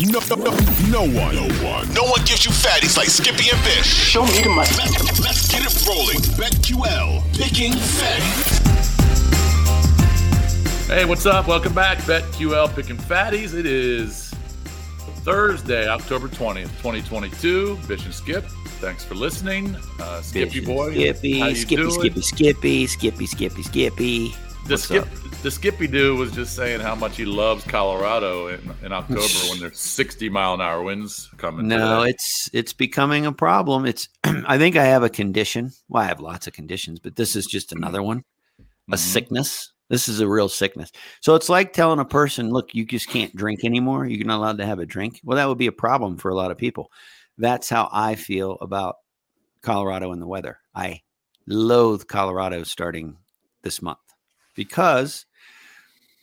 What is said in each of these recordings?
No, no, no, no one, no one, no one gives you fatties like Skippy and Bish. Show me the money. Let's, let's get it rolling. BetQL, picking fatties. Hey, what's up? Welcome back. BetQL picking fatties. It is Thursday, October 20th, 2022. Bish and Skip, thanks for listening. Uh, Skippy boy. Skippy, how you Skippy, doing? Skippy, Skippy, Skippy, Skippy, Skippy. The What's skip, up? the Skippy dude was just saying how much he loves Colorado in, in October when there's 60 mile an hour winds coming. No, it's it's becoming a problem. It's I think I have a condition. Well, I have lots of conditions, but this is just another one. A Mhm. sickness. This is a real sickness. So it's like telling a person, look, you just can't drink anymore. You're not allowed to have a drink. Well, that would be a problem for a lot of people. That's how I feel about Colorado and the weather. I loathe Colorado starting this month because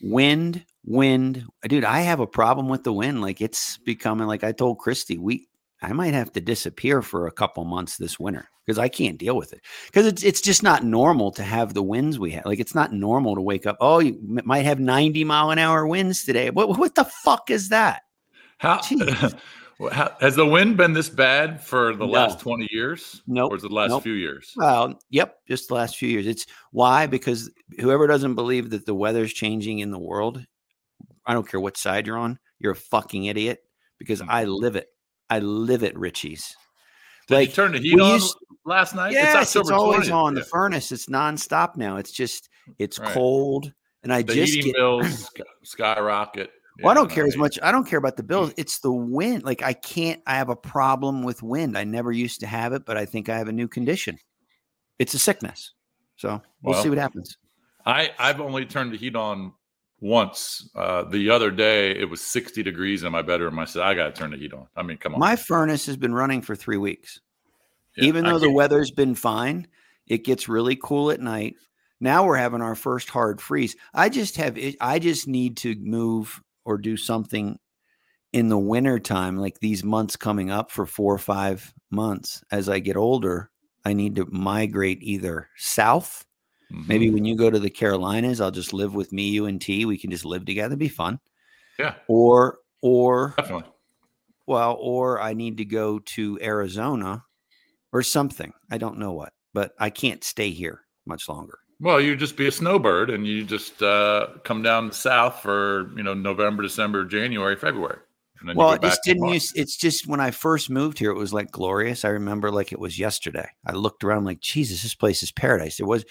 wind, wind. Dude, I have a problem with the wind. Like it's becoming like I told Christy, we I might have to disappear for a couple months this winter because I can't deal with it. Because it's it's just not normal to have the winds we have. Like it's not normal to wake up. Oh, you m- might have 90 mile an hour winds today. What what the fuck is that? How, how- has the wind been this bad for the No. last 20 years? Nope. Or is it the last Nope. few years? Well, yep, just the last few years. It's why because whoever doesn't believe that the weather's changing in the world, I don't care what side you're on, you're a fucking idiot because Mm. I live it. I live it, Richie's. Did Like, you turn the heat on used- last night? Yes, it's, always 20th. on the furnace. It's nonstop now. It's just it's Right. cold, and I The just heating get. bills sky- skyrocket. Well, I don't care as much. I don't care about the bills. It's the wind. Like I can't. I have a problem with wind. I never used to have it, but I think I have a new condition. It's a sickness. So we'll Well, see what happens. I I've only turned the heat on once. Uh, the other day it was 60 degrees in my bedroom. I said I got to turn the heat on. I mean, come on. My furnace has been running for three weeks. Yeah, Even though the weather's been fine, it gets really cool at night. Now we're having our first hard freeze. I just have I just need to move or do something in the winter time, like these months coming up for four or five months. As I get older, I need to migrate either south. Mhm. Maybe when you go to the Carolinas, I'll just live with me, you, and T. We can just live together, be fun. Yeah, Or or definitely. well, or I need to go to Arizona or something. I don't know what, but I can't stay here much longer. Well, you just be a snowbird and you just uh, come down south for you know November, December, January, February. And then you Well, go it just didn't use. It's just when I first moved here, it was like glorious. I remember like it was yesterday. I looked around like, Jesus, this place is paradise. It was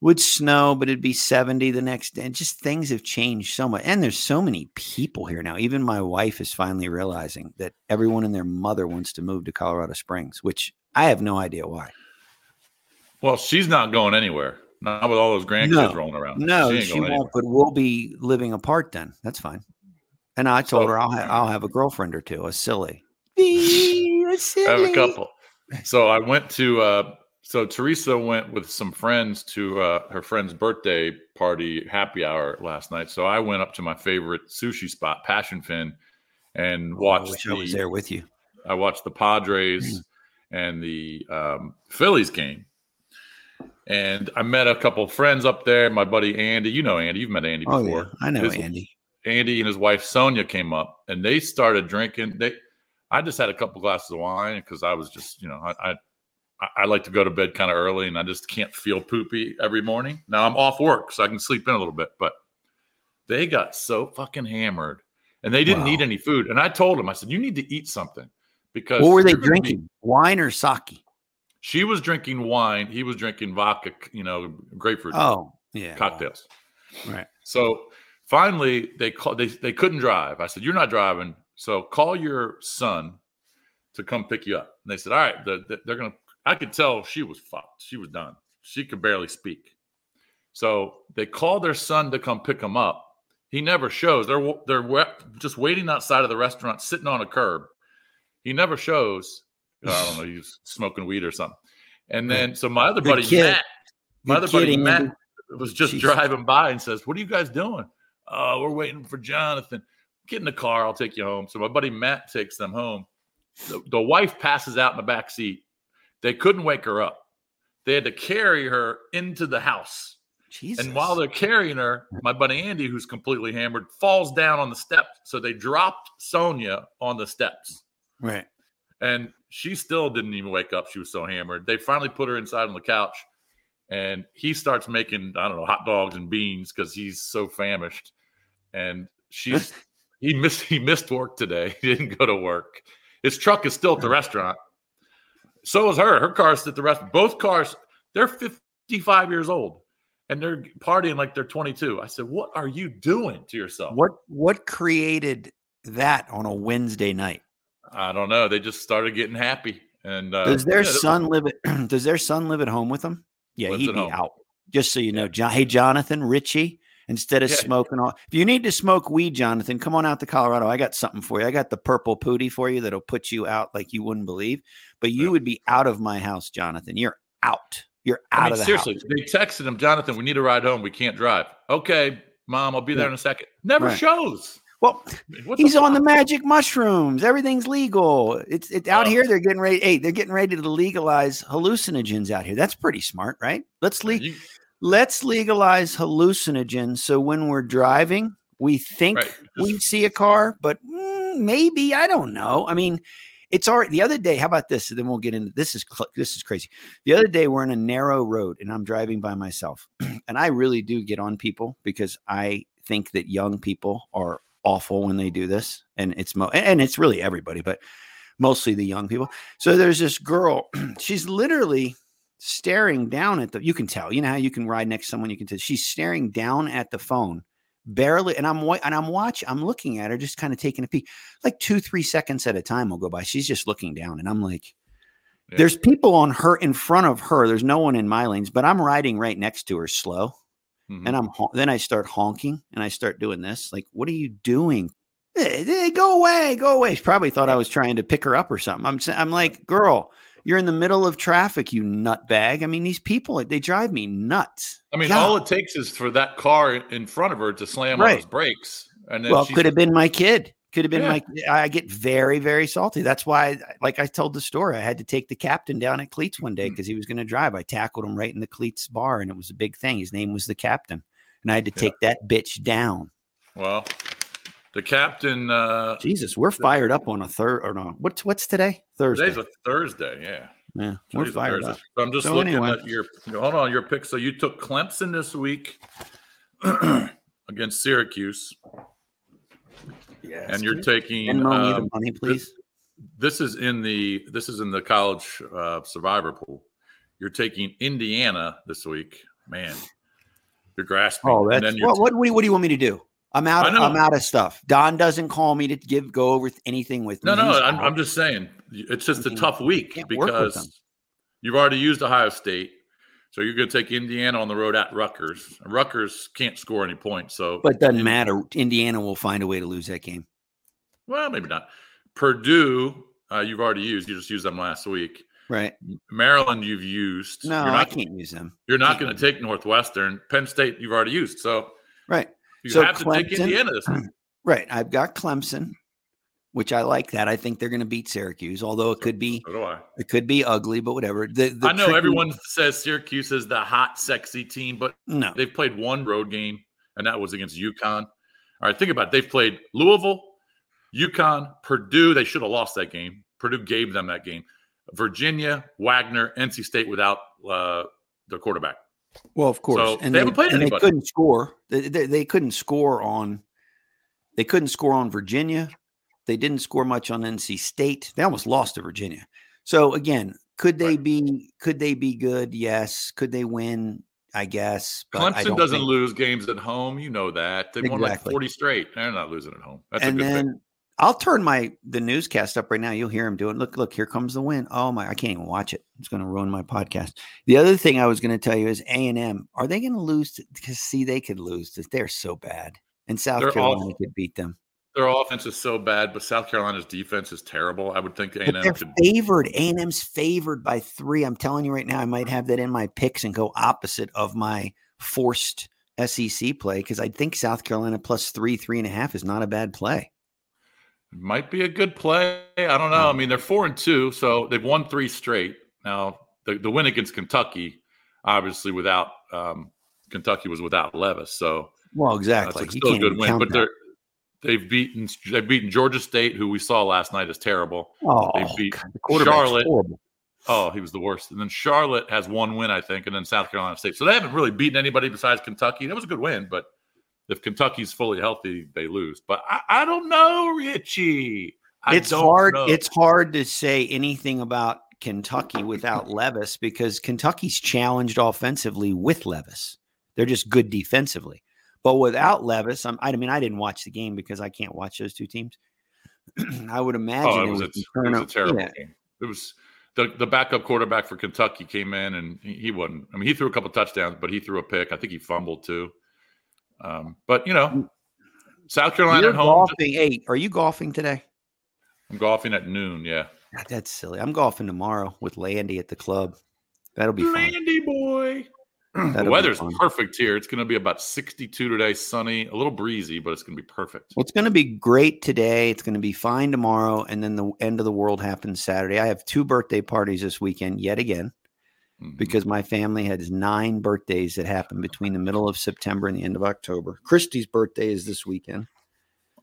would snow, but it'd be 70 the next day. And just things have changed so much. And there's so many people here now. Even my wife is finally realizing that everyone and their mother wants to move to Colorado Springs, which I have no idea why. Well, she's not going anywhere. Not with all those grandkids No. rolling around. No, ain't she, won't. But we'll be living apart then. That's fine. And I told So- her I'll ha- I'll have a girlfriend or two. A silly. a I have silly. a couple. So I went to uh so Teresa went with some friends to uh her friend's birthday party happy hour last night. So I went up to my favorite sushi spot, Passion Fin, and Oh, I watched wish I was there with you. I watched the Padres and the um, Phillies game. And I met a couple of friends up there. My buddy Andy, you know Andy, you've met Andy before. Oh before. yeah, I know His- Andy. Andy and his wife Sonia came up and they started drinking. They, I just had a couple glasses of wine because I was just, you know, I, I, I like to go to bed kind of early and I just can't feel poopy every morning. Now I'm off work, so I can sleep in a little bit, but they got so fucking hammered and they didn't Wow. need any food. And I told them, I said, you need to eat something because What were they drinking? Wine or sake? She was drinking wine. He was drinking vodka, you know, grapefruit Oh, yeah. cocktails. Right. So finally, they called. They they couldn't drive. I said, "You're not driving, so call your son to come pick you up." And they said, "All right." The, the- they're gonna. I could tell she was fucked. She was done. She could barely speak. So they called their son to come pick him up. He never shows. They're they're just waiting outside of the restaurant, sitting on a curb. He never shows. I don't know. He's smoking weed or something. And then so my other Good buddy kid. Matt, my Good other buddy Matt was just Jeez. driving by and says, "What are you guys doing?" Oh, we're waiting for Jonathan. Get in the car. I'll take you home. So my buddy Matt takes them home. The, the wife passes out in the back seat. They couldn't wake her up. They had to carry her into the house. Jesus. And while they're carrying her, my buddy Andy, who's completely hammered, falls down on the steps. So they dropped Sonia on the steps. right. And she still didn't even wake up. She was so hammered. They finally put her inside on the couch. And he starts making, I don't know, hot dogs and beans because he's so famished. And she's he missed he missed work today. He didn't go to work. His truck is still at the restaurant. So is her. Her car's at the restaurant. Both cars, they're 55 years old and they're partying like they're 22. I said, What are you doing to yourself? What what created that on a Wednesday night? I don't know. They just started getting happy. And uh, Does their yeah, son live at does their son live at home with them? Yeah, he'd be home. out. Just so you know, John, hey Jonathan, Richie, instead of Yeah. smoking all if you need to smoke weed, Jonathan, come on out to Colorado. I got something for you. I got the purple pooty for you that'll put you out like you wouldn't believe. But you Yeah. would be out of my house, Jonathan. You're out. You're out I mean, of the seriously, house. they texted him, Jonathan, we need a ride home. We can't drive. Okay, mom, I'll be there in a second. Never Right. shows. Well, What he's on the magic mushrooms. Everything's legal. It's it's out Oh. here. They're getting ready. Hey, they're getting ready to legalize hallucinogens out here. That's pretty smart, right? Let's le- You- let's legalize hallucinogens. So when we're driving, we think Right. we see a car, but mm, maybe I don't know. I mean, it's already the other day. How about this? Then we'll get into this. Is cl- this is crazy? The other day we're in a narrow road and I'm driving by myself, and I really do get on people because I think that young people are awful when they do this, and it's mo- and it's really everybody, but mostly the young people. So there's this girl. she's literally staring down at the. You can tell. You know how you can ride next to someone. You can tell she's staring down at the phone barely and i'm and i'm watching i'm looking at her just kind of taking a peek like two three seconds at a time will go by she's just looking down and i'm like Yeah. there's people on her in front of her there's no one in my lanes but i'm riding right next to her slow Mhm. and i'm then i start honking and i start doing this like what are you doing hey, hey, go away go away she probably thought i was trying to pick her up or something i'm, I'm like girl you're in the middle of traffic you nutbag i mean these people they drive me nuts I mean, God. all it takes is for that car in front of her to slam on Right. his brakes. And then well, could have been my kid. Could have been Yeah. my. I get very, very salty. That's why, like I told the story, I had to take the captain down at Cleats one Mm. day because he was going to drive. I tackled him right in the Cleats bar, and it was a big thing. His name was the captain, and I had to Yeah. take that bitch down. well, the captain, uh, Jesus, we're fired up on a third or no? What's what's today? Thursday. today's a Thursday. Yeah. yeah, we're Today's fired up. So I'm just So looking anyway. at your, hold on, your pick. So you took Clemson this week against Syracuse, and you're taking, Venmo me um, the money, please. this is in the this is in the college uh, survivor pool. You're taking Indiana this week, man. You're grasping. Oh, and that's then you're what, what, what, do you, what do you want me to do? I'm out. I know. I'm out of stuff. Don doesn't call me to give go over anything with no, me. no. He's I'm. I'm just saying it's just a mean, tough week can't work with them. because you've already used Ohio State, so you're going to take Indiana on the road at Rutgers. Rutgers can't score any points, so But it doesn't matter. Indiana will find a way to lose that game. well, maybe not. Purdue, uh, you've already used. You just used them last week. Right. Maryland, you've used. No, you're I not. can't use them. You're not going to take Northwestern. Penn State, you've already used. So Right. you So have to take Clemson- Indiana this week. Right. I've got Clemson, which I like that. I think they're going to beat Syracuse, although it could be So it could be ugly, but whatever. The, the I know tricky- everyone says Syracuse is the hot, sexy team, but No. they've played one road game, and that was against UConn. All right, think about it. They've played Louisville, UConn, Purdue. They should have lost that game. Purdue gave them that game. Virginia, Wagner, NC State without uh, the quarterback. Well, of course. So and they haven't played and anybody. They couldn't score. They, they, they couldn't score on They couldn't score on Virginia. They didn't score much on NC State. They almost lost to Virginia. So again, could they be could they be good? Yes. Could they win? I guess. Clemson doesn't think... lose games at home. You know that. They exactly. won like 40 straight. They're not losing at home. That's and a good then thing. I'll turn my the newscast up right now. You'll hear him doing. Look, look, here comes the win. Oh my, I can't even watch it. It's going to ruin my podcast. The other thing I was going to tell you is A and M. Are they going to lose? Because see, they could lose. They're so bad, and South They're Carolina all, could beat them. Their offense is so bad, but South Carolina's defense is terrible. I would think A and M could favored. A and M's favored by three. I'm telling you right now, I might have that in my picks and go opposite of my forced SEC play because I think South Carolina plus three, three and a half is not a bad play. Might be a good play. I don't know. I mean, they're four and two, so they've won three straight. Now, the, the win against Kentucky, obviously, without um, Kentucky was without Levis. So, well, exactly. That's still a good win, but they're they've beaten they've beaten Georgia State, who we saw last night is terrible. Oh, they beat the Charlotte. Horrible. Oh, he was the worst. And then Charlotte has one win, I think, and then South Carolina State. So they haven't really beaten anybody besides Kentucky. That was a good win, but if Kentucky's fully healthy, they lose. But I, I don't know, Richie. I it's hard. Know. It's hard to say anything about Kentucky without Levis because Kentucky's challenged offensively with Levis. They're just good defensively. But without Levis, I'm, I mean, I didn't watch the game because I can't watch those two teams. I would imagine oh, it, was, it, was a, it was a terrible yeah. game. It was the, the backup quarterback for Kentucky came in and he, he wasn't. I mean, he threw a couple touchdowns, but he threw a pick. I think he fumbled too. Um, but you know, South Carolina You're at home. Golfing. Hey, are you golfing today? I'm golfing at noon. Yeah. God, that's silly. I'm golfing tomorrow with Landy at the club. That'll be Landy fun. boy. the weather's perfect here. It's going to be about 62 today, sunny, a little breezy, but it's going to be perfect. Well, it's going to be great today. It's going to be fine tomorrow, and then the end of the world happens Saturday. I have two birthday parties this weekend, yet again mm-hmm. because my family has nine birthdays that happen between the middle of September and the end of October. Christy's birthday is this weekend.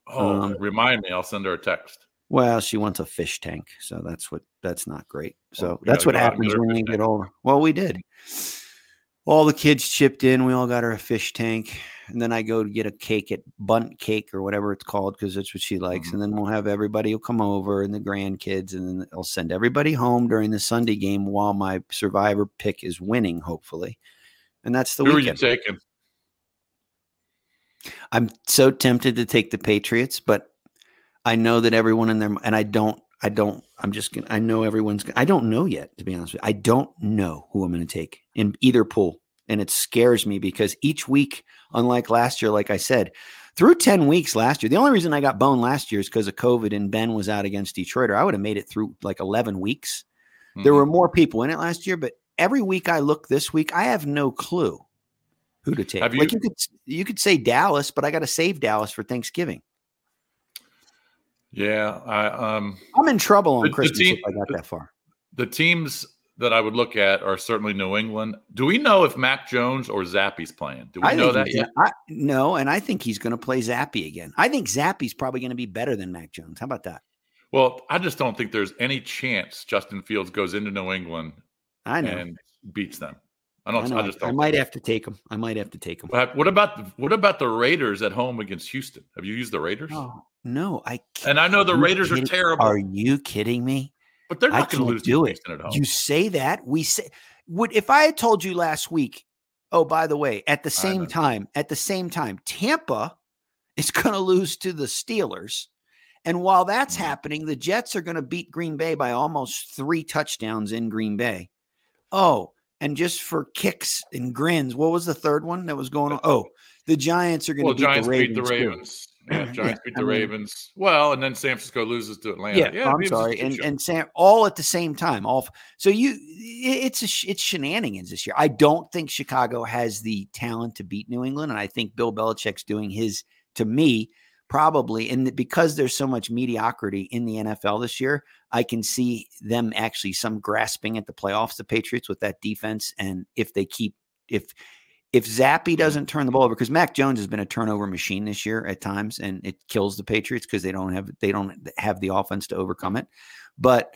Oh, um, remind me. I'll send her a text. Well, she wants a fish tank, so that's what that's not great. So well, that's what happens when you get older. Well, we did. All the kids chipped in. We all got her a fish tank and then I go to get a cake at Bundt Cake or whatever it's called because that's what she likes. Mm-hmm. And then we'll have everybody will come over and the grandkids, and then I'll send everybody home during the Sunday game while my survivor pick is winning, hopefully. And that's the Who weekend. are you taking? I'm so tempted to take the Patriots, but I know that everyone in there, and I don't, I don't, I'm just gonna, I know everyone's, I don't know yet, to be honest with you. I don't know who I'm going to take in either pool. And it scares me because each week, unlike last year, like I said, through 10 weeks last year, the only reason I got boned last year is because of COVID and Ben was out against Detroit, or I would have made it through like 11 weeks. Mm-hmm. There were more people in it last year, but every week I look this week, I have no clue who to take. You, like you could you could say Dallas, but I got to save Dallas for Thanksgiving. Yeah, I um I'm in trouble on the, Christmas the team, if I got that far. The teams that I would look at are certainly New England. Do we know if Mac Jones or Zappe's playing? Do we I know that yet? I, no, and I think he's going to play Zappe again. I think Zappe's probably going to be better than Mac Jones. How about that? Well, I just don't think there's any chance Justin Fields goes into New England I know. and beats them. I don't. I, I just. I might have to take them. I might have to take him. What about the, what about the Raiders at home against Houston? Have you used the Raiders? Oh, no, I. Can't. And I know the Raiders kidding? are terrible. Are you kidding me? But they're not going to lose do it. At home. You say that we say would if I had told you last week. Oh, by the way, at the same time, at the same time, Tampa is going to lose to the Steelers. And while that's mm-hmm. happening, the Jets are going to beat Green Bay by almost three touchdowns in Green Bay. Oh, and just for kicks and grins, what was the third one that was going on? Oh, the Giants are going well, to beat Giants the Ravens. Beat the Ravens. Yeah, Giants yeah, beat the I mean, Ravens. Well, and then San Francisco loses to Atlanta. Yeah, yeah I'm sorry, and and Sam all at the same time. All so you, it's a it's shenanigans this year. I don't think Chicago has the talent to beat New England, and I think Bill Belichick's doing his to me probably and because there's so much mediocrity in the NFL this year, I can see them actually some grasping at the playoffs. The Patriots with that defense, and if they keep if if Zappe doesn't turn the ball over, because Mac Jones has been a turnover machine this year at times, and it kills the Patriots because they don't have they don't have the offense to overcome it. But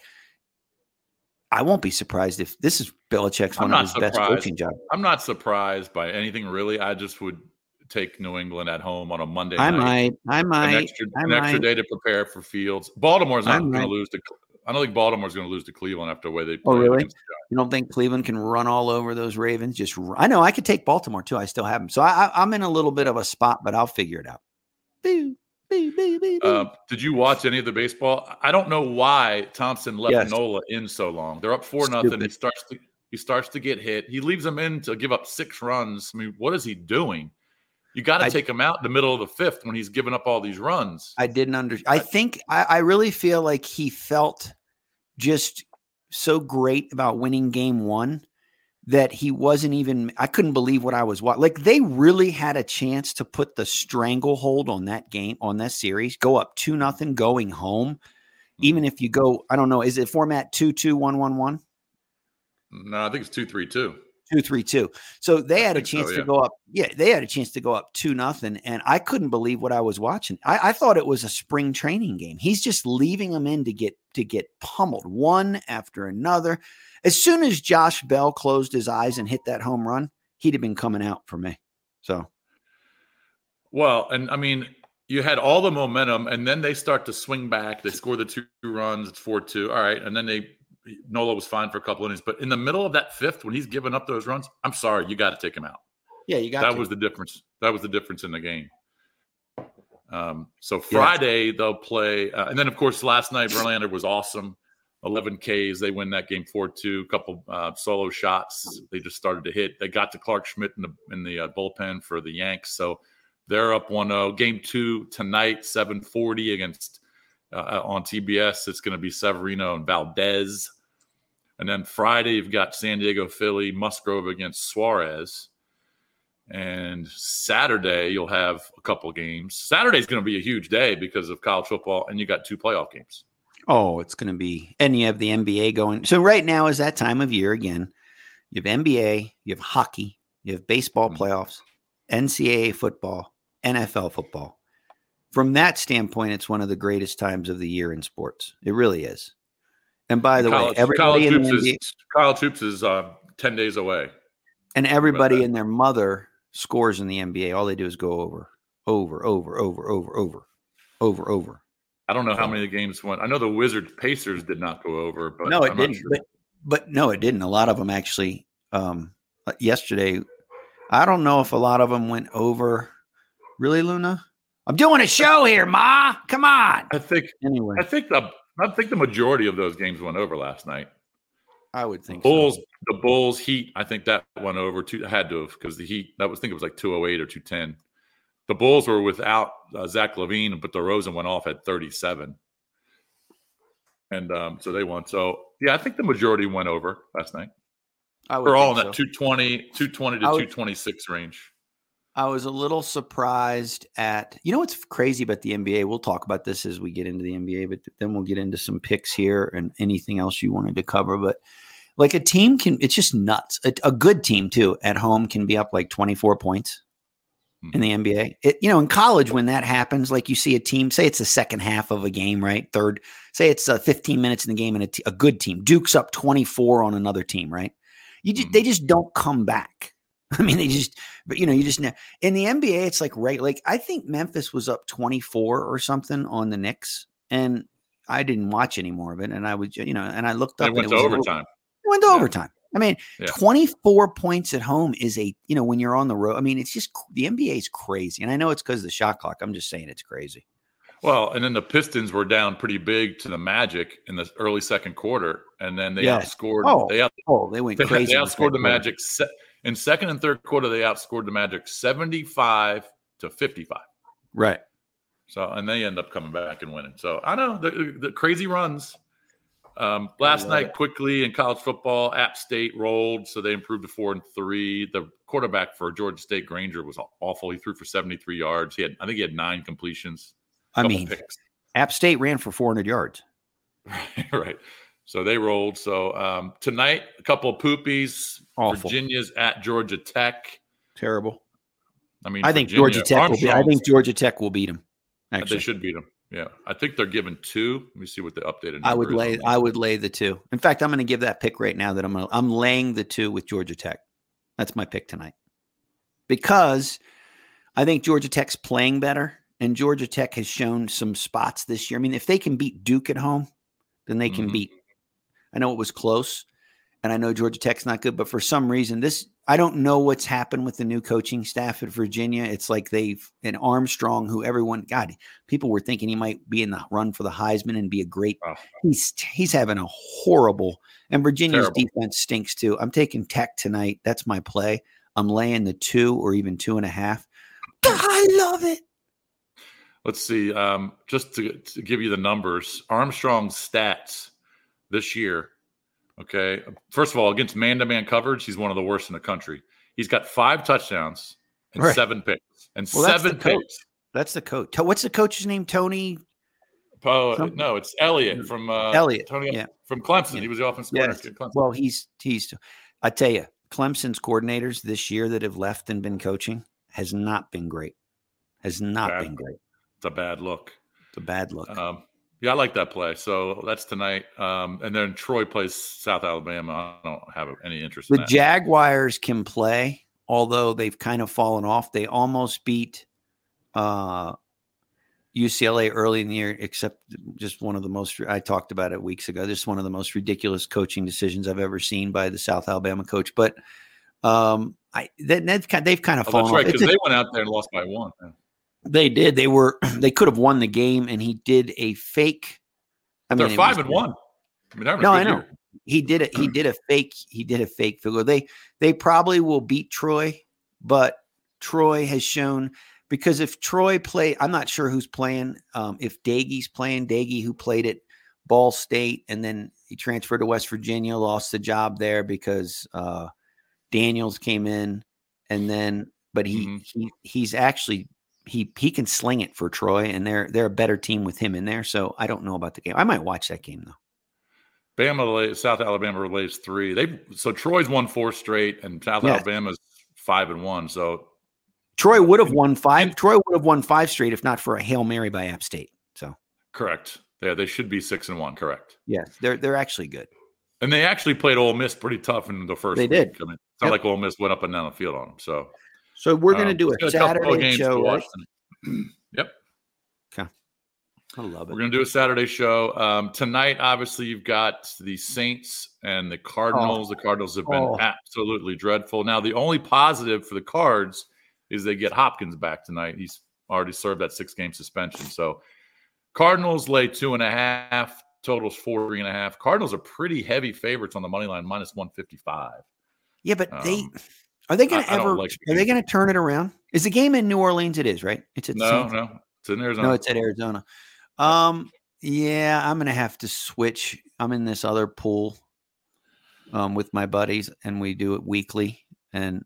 I won't be surprised if this is Belichick's one of his surprised. best coaching jobs. I'm not surprised by anything really. I just would take New England at home on a Monday night. I night. might. I An might. extra, I an extra day to prepare for Fields. Baltimore's not going to lose to. I don't think Baltimore's going to lose to Cleveland after the way they Oh, played really? against the Giants. You don't think Cleveland can run all over those Ravens? Just run. I know I could take Baltimore too. I still have them, so I, I'm in a little bit of a spot, but I'll figure it out. Boo. Uh, did you watch any of the baseball? I don't know why Thomson left Yes. Nola in so long. They're up four nothing. He starts to he starts to get hit. He leaves him in to give up six runs. I mean, what is he doing? You got to take him out in the middle of the fifth when he's giving up all these runs. I didn't under. I think I, I really feel like he felt just so great about winning game one that he wasn't even. I couldn't believe what I was watching. Like they really had a chance to put the stranglehold on that game on that series. Go up two nothing, going home. Hmm. Even if you go, I don't know, is it format two two one one one? no, I think it's two three two. Two three two. So they had a think so, chance yeah. to go up. Yeah, they had a chance to go up two nothing, and I couldn't believe what I was watching. I, I thought it was a spring training game. He's just leaving them in to get to get pummeled one after another. As soon as Josh Bell closed his eyes and hit that home run, he'd have been coming out for me. So Well, and I mean, you had all the momentum, and then they start to swing back. They score the two runs. It's four two. All right, and then they Nola was fine for a couple innings, but in the middle of that fifth, when he's giving up those runs, I'm sorry, you got to take him out. yeah, you got that to. was the difference. That was the difference in the game. Um, so Friday they'll play, uh, and then of course last night Verlander was awesome. 11 Ks. They win that game 4-2. A couple uh, solo shots. They just started to hit. They got to Clarke Schmidt in the in the uh, bullpen for the Yanks. So they're up 1-0. Game two tonight, 7:40 against uh, on TBS. It's going to be Severino and Valdez. And then Friday, you've got San Diego Philly, Musgrove against Suarez. And Saturday, you'll have a couple games. Saturday's going to be a huge day because of college football, and you got two playoff games. Oh, it's going to be, and you have the NBA going. So right now is that time of year again. You have NBA, you have hockey, you have baseball Mhm. playoffs, NCAA football, NFL football. From that standpoint, it's one of the greatest times of the year in sports. It really is. And by the college, way, everybody in the NBA, is college hoops is uh, ten days away. and everybody and their mother scores in the NBA. All they do is go over, over, over, over, over, over, over, over. I don't know how many games went. I know the Wizards Pacers did not go over, but no, it I'm didn't. sure. But, but no, it didn't. A lot of them actually. Um, uh, yesterday, I don't know if a lot of them went over. Really, Luna? I'm doing a show here, Ma. Come on. I think Anyway, I think the I think the majority of those games went over last night. I would think Bulls, So. the Bulls Heat. I think that went over. Two had to have because the Heat. That was I think it was like two oh eight or two ten. The Bulls were without uh, Zach LaVine, but the DeRozan went off at thirty seven, and um, so they won. So yeah, I think the majority went over last night. I would We're all in think that so. 220, 220 to would- 226 range. I was a little surprised at you know what's crazy about the NBA. We'll talk about this as we get into the NBA, but then we'll get into some picks here and anything else you wanted to cover. But like a team can, it's just nuts. A, a good team too at home can be up like twenty four points in the NBA. It, you know, in college when that happens, like you see a team, say it's the second half of a game, right? Third, say it's uh, fifteen minutes in the game, and a, t- a good team Duke's up twenty four on another team, right? You just, they just don't come back. I mean, they just, but you know, you just know in the NBA, it's like right. Like I think Memphis was up 24 or something on the Knicks, and I didn't watch any more of it. And I was, you know, and I looked up. and went it to was over- overtime. It went to Yeah. overtime. I mean, Yeah. 24 points at home is a, you know, when you're on the road. I mean, it's just the NBA is crazy, and I know it's because of the shot clock. I'm just saying it's crazy. Well, and then the Pistons were down pretty big to the Magic in the early second quarter, and then they Yes. outscored. Oh, they out, Oh, they went they, crazy. they outscored the. Magic se- in second and third quarter. They outscored the Magic seventy-five to fifty-five. right? So, and they end up coming back and winning. So, I know the, the crazy runs. Um, last night, it. quickly in college football, App State rolled, so they improved to four and three. The quarterback for Georgia State, Grainger, was awful. He threw for seventy-three yards. He had, I think, he had nine completions. I mean, picks. App State ran for 400 yards. right. So they rolled. So um, tonight, a couple of poopies. Awful. Virginia's at Georgia Tech. Terrible. I mean, I think Virginia- Georgia Tech will be. I think Georgia Tech will beat them. they Actually, should beat them. Yeah, I think they're given two. Let me see what the updated. I would lay. I would lay the two. In fact, I'm going to give that pick right now. That I'm. Gonna, I'm laying the two with Georgia Tech. That's my pick tonight. Because I think Georgia Tech's playing better, and Georgia Tech has shown some spots this year. I mean, if they can beat Duke at home, then they can Mhm. beat. I know it was close, and I know Georgia Tech's not good, but for some reason, this I don't know what's happened with the new coaching staff at Virginia. It's like they've and Armstrong, who everyone God, people were thinking he might be in the run for the Heisman and be a great. Oh. He's he's having a horrible, and Virginia's Terrible. defense stinks too. I'm taking Tech tonight. That's my play. I'm laying the two or even two and a half. I love it. Let's see. Um, just to, to give you the numbers, Armstrong's stats this year. Okay. First of all, against man to man coverage, he's one of the worst in the country. He's got five touchdowns and Right. seven picks. And Well, that's seven coach. picks. That's the coach. What's the coach's name? Tony Some- no, it's Elliott from uh, Elliott, Tony, yeah. from Clemson. Yeah. He was the offensive Yes. coordinator at Clemson. Well, he's he's. I tell you, Clemson's coordinators this year that have left and been coaching has not been great. Has not Bad. been great. it's a bad look. It's a bad look. Um, yeah, I like that play. So that's tonight. Um, and then Troy plays South Alabama. I don't have any interest the in that. Jaguars can play, although they've kind of fallen off. They almost beat uh, UCLA early in the year, except just one of the most. I talked about it weeks ago. This is one of the most ridiculous coaching decisions I've ever seen by the South Alabama coach. But um, I they, they've kind they've kind of Oh, fallen that's right, off. because they went out there and lost by one. They did. They were. They could have won the game, and he did a fake. I They're it five was- and one. I mean, they're having a No, I know. year. He did it. He did a fake. He did a fake field goal. They they probably will beat Troy, but Troy has shown because if Troy play, I'm not sure who's playing. Um, if Doege's playing, Doege who played at Ball State and then he transferred to West Virginia, lost the job there because uh, Daniels came in, and then but he Mhm. he he's actually he he can sling it for Troy, and they're they're a better team with him in there. So I don't know about the game. I might watch that game though. Bama, South Alabama relays three. They so Troy's won four straight, and South Yeah. Alabama's five and one. So Troy would have won five. Troy would have won five straight if not for a hail mary by App State. So correct. Yeah, they should be six and one. Correct. yes, they're they're actually good. And they actually played Ole Miss pretty tough in the first. They week. did. I mean, it's not Yep. like Ole Miss went up and down the field on them. So So we're gonna um, do a Saturday to show. watch Right? tonight. Yep. I love it. We're going to do a Saturday show. Um, tonight, obviously, you've got the Saints and the Cardinals. the Cardinals have been Oh. absolutely dreadful. Now, the only positive for the Cards is they get Hopkins back tonight. He's already served that six game suspension. So, Cardinals lay two and a half, totals four, three and a half. Cardinals are pretty heavy favorites on the money line, minus 155. Yeah, but they Um, are they I don't ever like are they gonna turn it around? Is the game in New Orleans? It is, right? It's at No, no, it's in Arizona. no, it's at Arizona. Um, yeah, I'm gonna have to switch. I'm in this other pool um with my buddies, and we do it weekly. And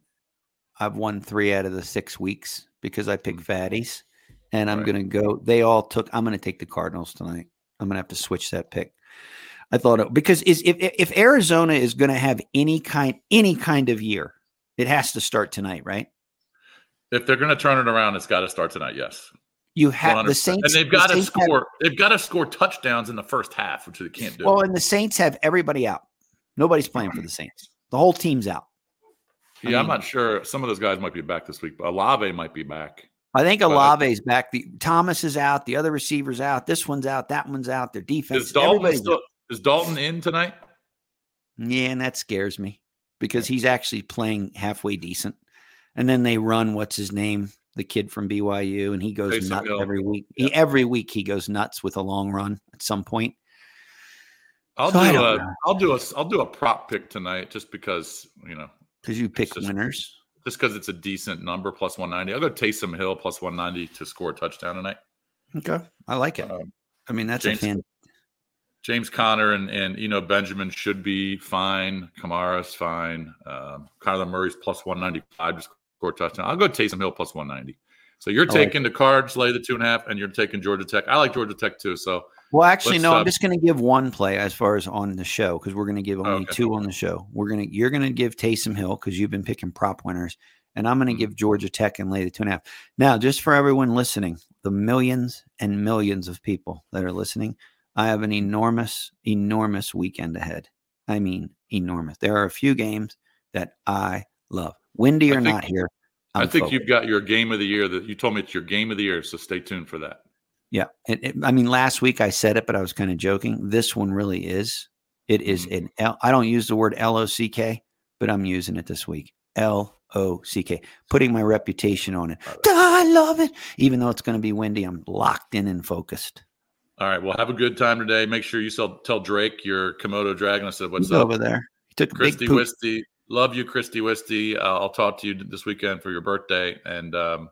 I've won three out of the six weeks because I pick fatties. And I'm Right. gonna go. They all took. I'm gonna take the Cardinals tonight. I'm gonna have to switch that pick. I thought it because is if if Arizona is gonna have any kind any kind of year, it has to start tonight, right? if they're going to turn it around, it's got to start tonight. Yes. You have 100%. the Saints, and they've the got to Saints have- score. they've got to score touchdowns in the first half, which they can't do. well, and the Saints have everybody out. Nobody's playing for the Saints. The whole team's out. I yeah, I'm not sure. Some of those guys might be back this week, but Olave might be back. I think But back. The Thomas is out. The other receivers out. This one's out. That one's out. Their defense. Is Dalton still, is Dalton in tonight? Yeah, and that scares me because he's actually playing halfway decent. And then they run what's his name, the kid from BYU, and he goes nuts Hill. every week. He, every week he goes nuts with a long run at some point. I'll So do a know. I'll do a I'll do a prop pick tonight just because you know Because you pick just- winners. just because it's a decent number plus 190. I'll go Taysom Hill plus 190 to score a touchdown tonight. Okay. I like it. Um, I mean, that's James- a fan. James Conner and and you know Benjamin should be fine. Kamara's fine. Um, Kyler Murray's plus 195 to score a touchdown. I'll go Taysom Hill plus 190. So you're I like taking the cards, lay the two and a half, and you're taking Georgia Tech. I like Georgia Tech too. So Well, actually, no. uh, I'm just going to give one play as far as on the show because we're going to give only Okay. two on the show. We're to you're going to give Taysom Hill because you've been picking prop winners, and I'm going to Mhm. give Georgia Tech and lay the two and a half. Now, just for everyone listening, the millions and millions of people that are listening, I have an enormous, enormous weekend ahead. I mean, enormous. There are a few games that I love. Windy or think- not here, I'm i think focused. you've got your game of the year that you told me it's your game of the year. So stay tuned for that. Yeah. It, it, I mean, last week I said it, but I was kind of joking. This one really is. It is mm-hmm. an L. I don't use the word L O C K, but I'm using it this week. L O C K, putting my reputation on it. I love it. Even though it's going to be windy, I'm locked in and focused. All right. Well, have a good time today. Make sure you tell, tell Drake your Komodo dragon. I said, what's He's up? over there. He took Christy Wisty. Love you, Christy Wisty. Uh, I'll talk to you this weekend for your birthday. And um,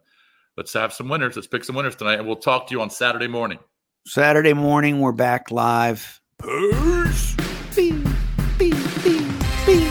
let's have some winners. Let's pick some winners tonight. And we'll talk to you on Saturday morning. Saturday morning, we're back live. Peace.